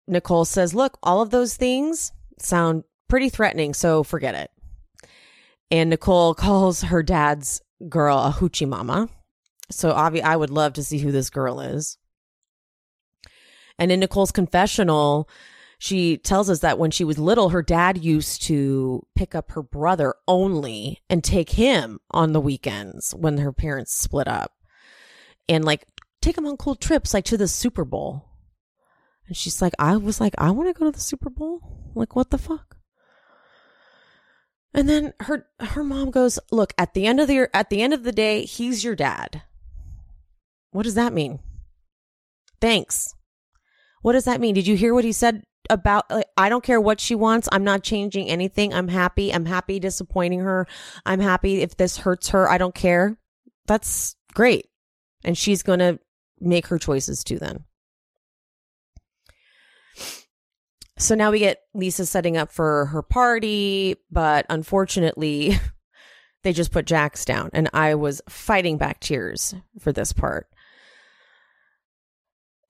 Nicole says, look, all of those things sound pretty threatening. So forget it. And Nicole calls her dad's girl a hoochie mama. So obvi- I would love to see who this girl is. And in Nicole's confessional, she tells us that when she was little, her dad used to pick up her brother only and take him on the weekends when her parents split up and like take him on cool trips, like to the Super Bowl. And she's like, I was like, I want to go to the Super Bowl. Like, what the fuck? And then her her mom goes, "Look, at the end of the at the end of the day, he's your dad." What does that mean? Thanks. What does that mean? Did you hear what he said about like, I don't care what she wants. I'm not changing anything. I'm happy. I'm happy disappointing her. I'm happy if this hurts her. I don't care. That's great. And she's going to make her choices too then. So now we get Lisa setting up for her party, but unfortunately, they just put Jax down. And I was fighting back tears for this part.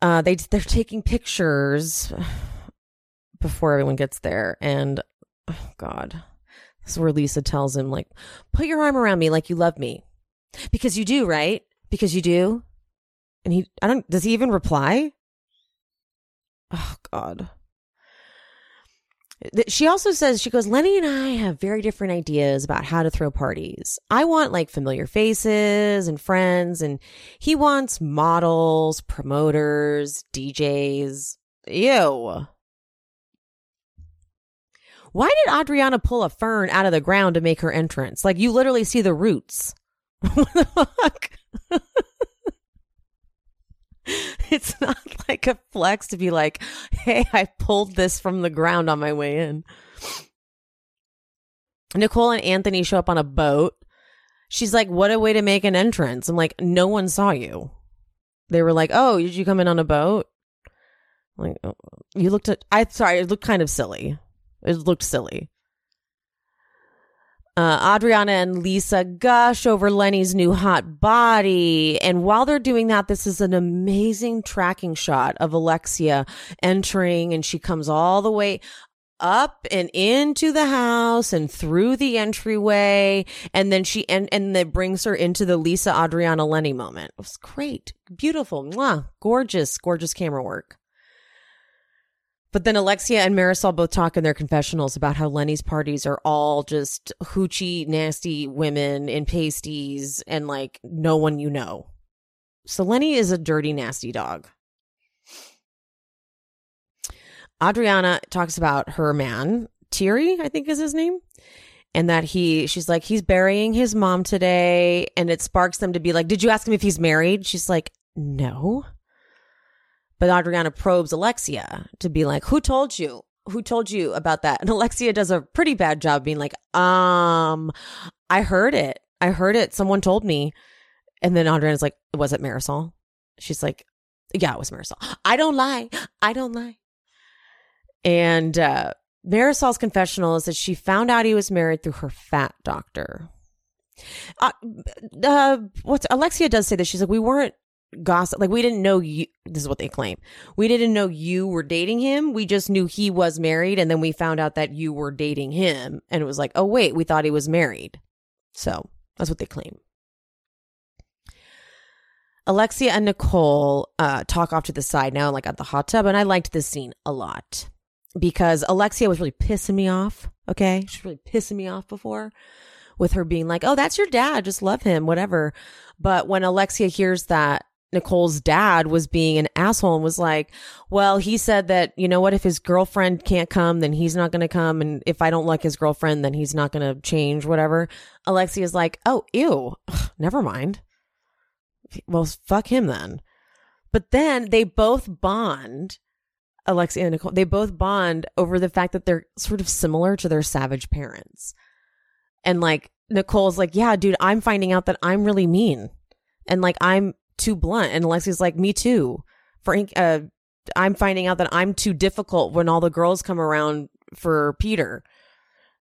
Uh, they they're taking pictures before everyone gets there, and oh God, this is where Lisa tells him like, "Put your arm around me like you love me, because you do, right? Because you do." And he, I don't. Does he even reply? Oh God. She also says, she goes, Lenny and I have very different ideas about how to throw parties. I want like familiar faces and friends, and he wants models, promoters, DJs. Ew. Why did Adriana pull a fern out of the ground to make her entrance? Like you literally see the roots. what the fuck? it's not like a flex to be like, hey, I pulled this from the ground on my way in. Nicole and Anthony show up on a boat. She's like, what a way to make an entrance. I'm like, no one saw you. They were like, oh, did you come in on a boat? I'm like, oh, you looked at, I, sorry, it looked kind of silly. It looked silly. Uh, Adriana and Lisa gush over Lenny's new hot body. And while they're doing that, this is an amazing tracking shot of Alexia entering, and she comes all the way up and into the house and through the entryway and then she and and that brings her into the Lisa Adriana Lenny moment. It was great. Beautiful. Mwah. Gorgeous, gorgeous camera work. But then Alexia and Marysol both talk in their confessionals about how Lenny's parties are all just hoochie, nasty women in pasties and like no one you know. So Lenny is a dirty, nasty dog. Adriana talks about her man, Thierry, I think is his name. And that he, she's like, he's burying his mom today. And it sparks them to be like, Did you ask him if he's married? She's like, No. But Adriana probes Alexia to be like, who told you? Who told you about that? And Alexia does a pretty bad job being like, um, I heard it. I heard it. Someone told me. And then Adriana's like, was it Marysol? She's like, yeah, it was Marysol. I don't lie. I don't lie. And uh, Marysol's confessional is that she found out he was married through her fat doctor. Uh, uh, what's Alexia does say that she's like, we weren't gossip. Like we didn't know you. This is what they claim. We didn't know you were dating him. We just knew he was married, and then we found out that you were dating him, and it was like, oh wait, we thought he was married. So that's what they claim. Alexia and Nicole uh, talk off to the side now, like at the hot tub, and I liked this scene a lot because Alexia was really pissing me off. Okay, she's really pissing me off before with her being like, "Oh, that's your dad. Just love him, whatever." But when Alexia hears that Nicole's dad was being an asshole and was like, well, he said that, you know what, if his girlfriend can't come, then he's not going to come. And if I don't like his girlfriend, then he's not going to change, whatever. Alexia's like, oh, ew, Ugh, never mind. Well, fuck him then. But then they both bond, Alexia and Nicole, they both bond over the fact that they're sort of similar to their savage parents. And like, Nicole's like, yeah, dude, I'm finding out that I'm really mean. And like, I'm too blunt. And Alexia's like, me too. Frank, uh, I'm finding out that I'm too difficult when all the girls come around for Peter.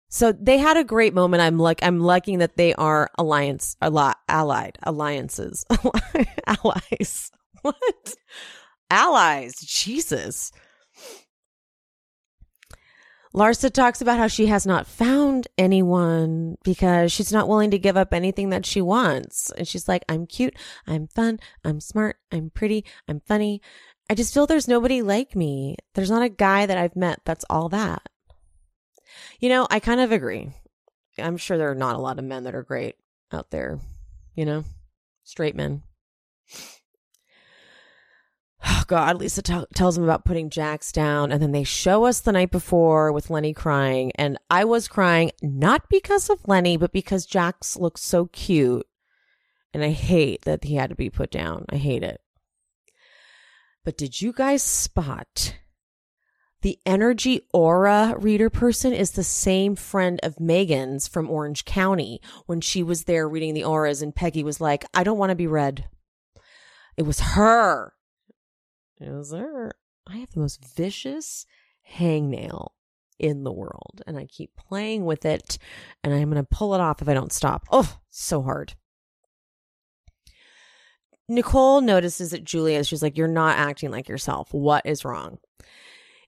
So they had a great moment. I'm like, I'm liking that they are alliance, a lot allied alliances, allies. What? Allies. Jesus. Larsa talks about how she has not found anyone because she's not willing to give up anything that she wants. And she's like, I'm cute, I'm fun, I'm smart, I'm pretty, I'm funny. I just feel there's nobody like me. There's not a guy that I've met that's all that. You know, I kind of agree. I'm sure there are not a lot of men that are great out there, you know, straight men. Oh God, Lisa t- tells him about putting Jax down, and then they show us the night before with Lenny crying, and I was crying not because of Lenny, but because Jax looks so cute, and I hate that he had to be put down. I hate it. But did you guys spot the energy aura reader person is the same friend of Meghan's from Orange County when she was there reading the auras, and Peggy was like, I don't want to be read. It was her. It there? I have the most vicious hangnail in the world, and I keep playing with it, and I'm going to pull it off if I don't stop. Oh, so hard. Nicole notices that Julia, she's like, You're not acting like yourself. What is wrong?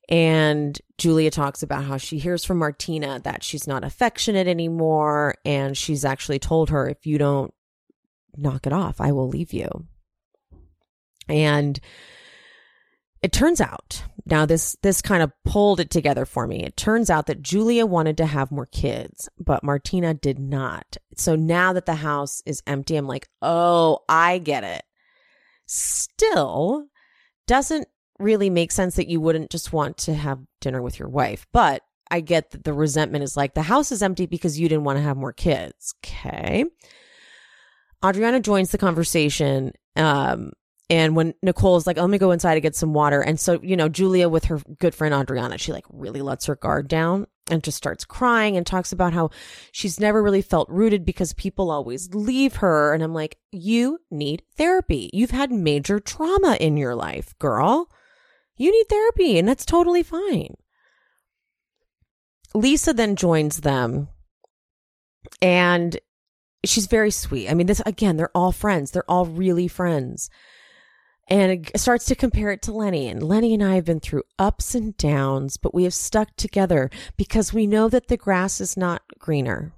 And Julia talks about how she hears from Martina that she's not affectionate anymore. And she's actually told her, if you don't knock it off, I will leave you. And it turns out now this this kind of pulled it together for me it turns out that julia wanted to have more kids but martina did not so now that the house is empty i'm like oh i get it still doesn't really make sense that you wouldn't just want to have dinner with your wife. But I get that the resentment is like the house is empty because you didn't want to have more kids. Okay. Adriana joins the conversation. Um, and when Nicole's like, let me go inside to get some water. And so, you know, Julia with her good friend Adriana, she like really lets her guard down and just starts crying and talks about how she's never really felt rooted because people always leave her. And I'm like, you need therapy. You've had major trauma in your life, girl. You need therapy, and that's totally fine. Lisa then joins them, and she's very sweet. I mean, this again, they're all friends. They're all really friends. And it starts to compare it to Lenny. And Lenny and I have been through ups and downs, but we have stuck together because we know that the grass is not greener.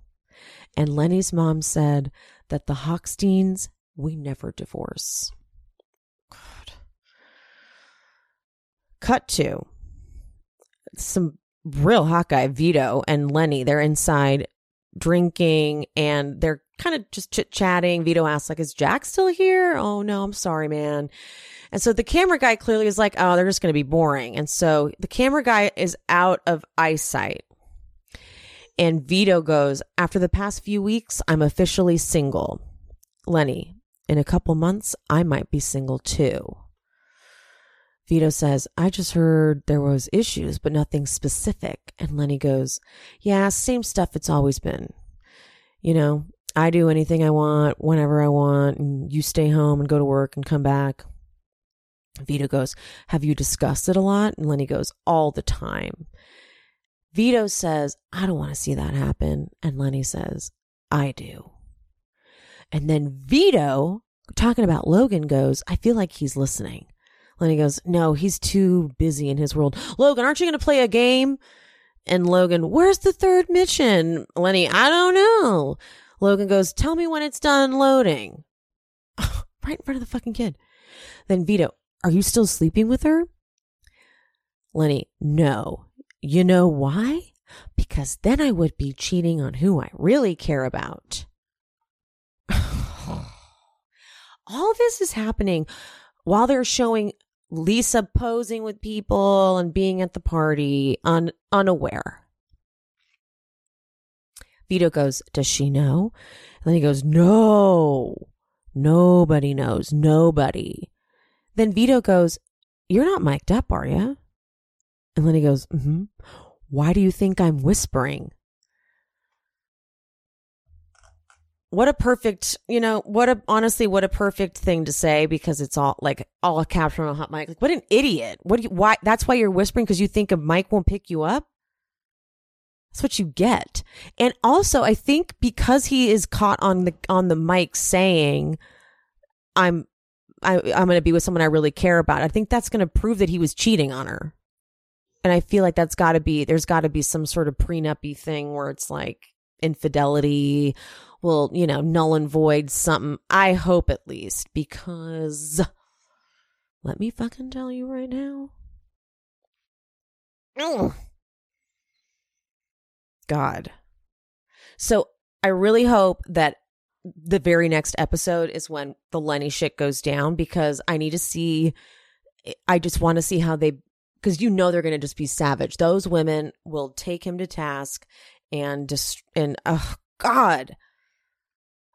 And Lenny's mom said that the Hochsteins, we never divorce. Cut to some real hot guy, Vito and Lenny. They're inside drinking and they're kind of just chit chatting. Vito asks, like, is Jack still here? Oh no, I'm sorry, man. And so the camera guy clearly is like, oh, they're just going to be boring. And so the camera guy is out of eyesight. And Vito goes, after the past few weeks, I'm officially single. Lenny, in a couple months, I might be single too. Vito says, I just heard there was issues, but nothing specific. And Lenny goes, Yeah, same stuff it's always been. You know, I do anything I want, whenever I want, and you stay home and go to work and come back. Vito goes, Have you discussed it a lot? And Lenny goes, All the time. Vito says, I don't want to see that happen. And Lenny says, I do. And then Vito, talking about Logan, goes, I feel like he's listening. Lenny goes, No, he's too busy in his world. Logan, aren't you going to play a game? And Logan, Where's the third mission? Lenny, I don't know. Logan goes, Tell me when it's done loading. right in front of the fucking kid. Then Vito, Are you still sleeping with her? Lenny, No. You know why? Because then I would be cheating on who I really care about. All this is happening while they're showing Lisa posing with people and being at the party un- unaware. Vito goes, Does she know? And then he goes, No, nobody knows. Nobody. Then Vito goes, You're not mic'd up, are you? And then he goes, mm-hmm. Why do you think I'm whispering? what a perfect, you know, what a honestly, what a perfect thing to say because it's all like all captured on a hot mic. Like, what an idiot! What do you? Why? That's why you're whispering because you think a mic won't pick you up. That's what you get. And also, I think because he is caught on the on the mic saying, "I'm, I, I'm going to be with someone I really care about," I think that's going to prove that he was cheating on her. And I feel like that's got to be there's got to be some sort of prenup thing where it's like infidelity will, you know, null and void something. I hope at least because let me fucking tell you right now. God. So I really hope that the very next episode is when the Lenny shit goes down because I need to see. I just want to see how they, because you know they're going to just be savage. Those women will take him to task and just, and oh God,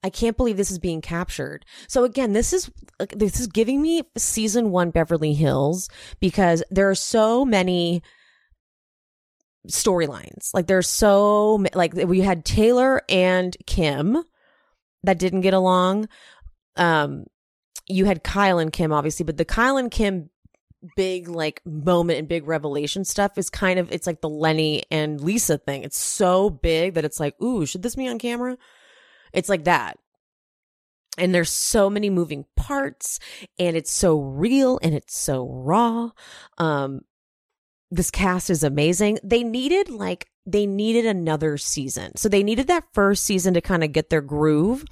I can't believe this is being captured. So again, this is this is giving me season 1 Beverly Hills because there are so many storylines. Like there's so like we had Taylor and Kim that didn't get along. Um you had Kyle and Kim obviously, but the Kyle and Kim big like moment and big revelation stuff is kind of it's like the Lenny and Lisa thing. It's so big that it's like, "Ooh, should this be on camera?" It's like that. And there's so many moving parts and it's so real and it's so raw. Um this cast is amazing. They needed like they needed another season. So they needed that first season to kind of get their groove,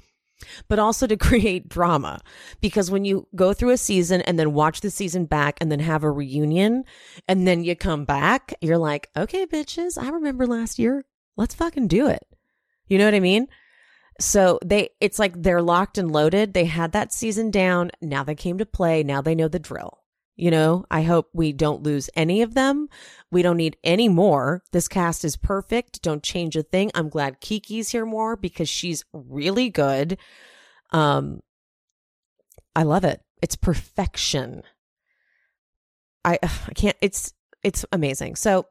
but also to create drama. Because when you go through a season and then watch the season back and then have a reunion and then you come back, you're like, okay, bitches, I remember last year. Let's fucking do it. You know what I mean? So they, it's like they're locked and loaded. They had that season down. Now they came to play. Now they know the drill. You know, I hope we don't lose any of them. We don't need any more. This cast is perfect. Don't change a thing. I'm glad Kiki's here more because she's really good. Um, I love it. It's perfection. I I can't. It's it's amazing. So,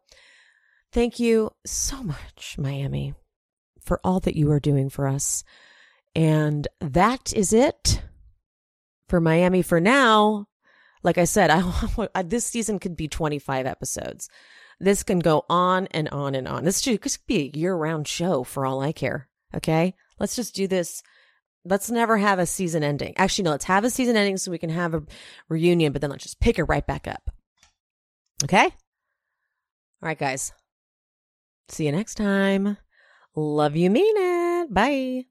thank you so much, Miami for all that you are doing for us. And that is it for Miami for now. Like I said, I, this season could be 25 episodes. This can go on and on and on. This could be a year round show for all I care. Okay. Let's just do this. Let's never have a season ending. Actually, no, let's have a season ending so we can have a reunion, but then let's just pick it right back up. Okay. All right, guys. See you next time. Love you, mean it. Bye.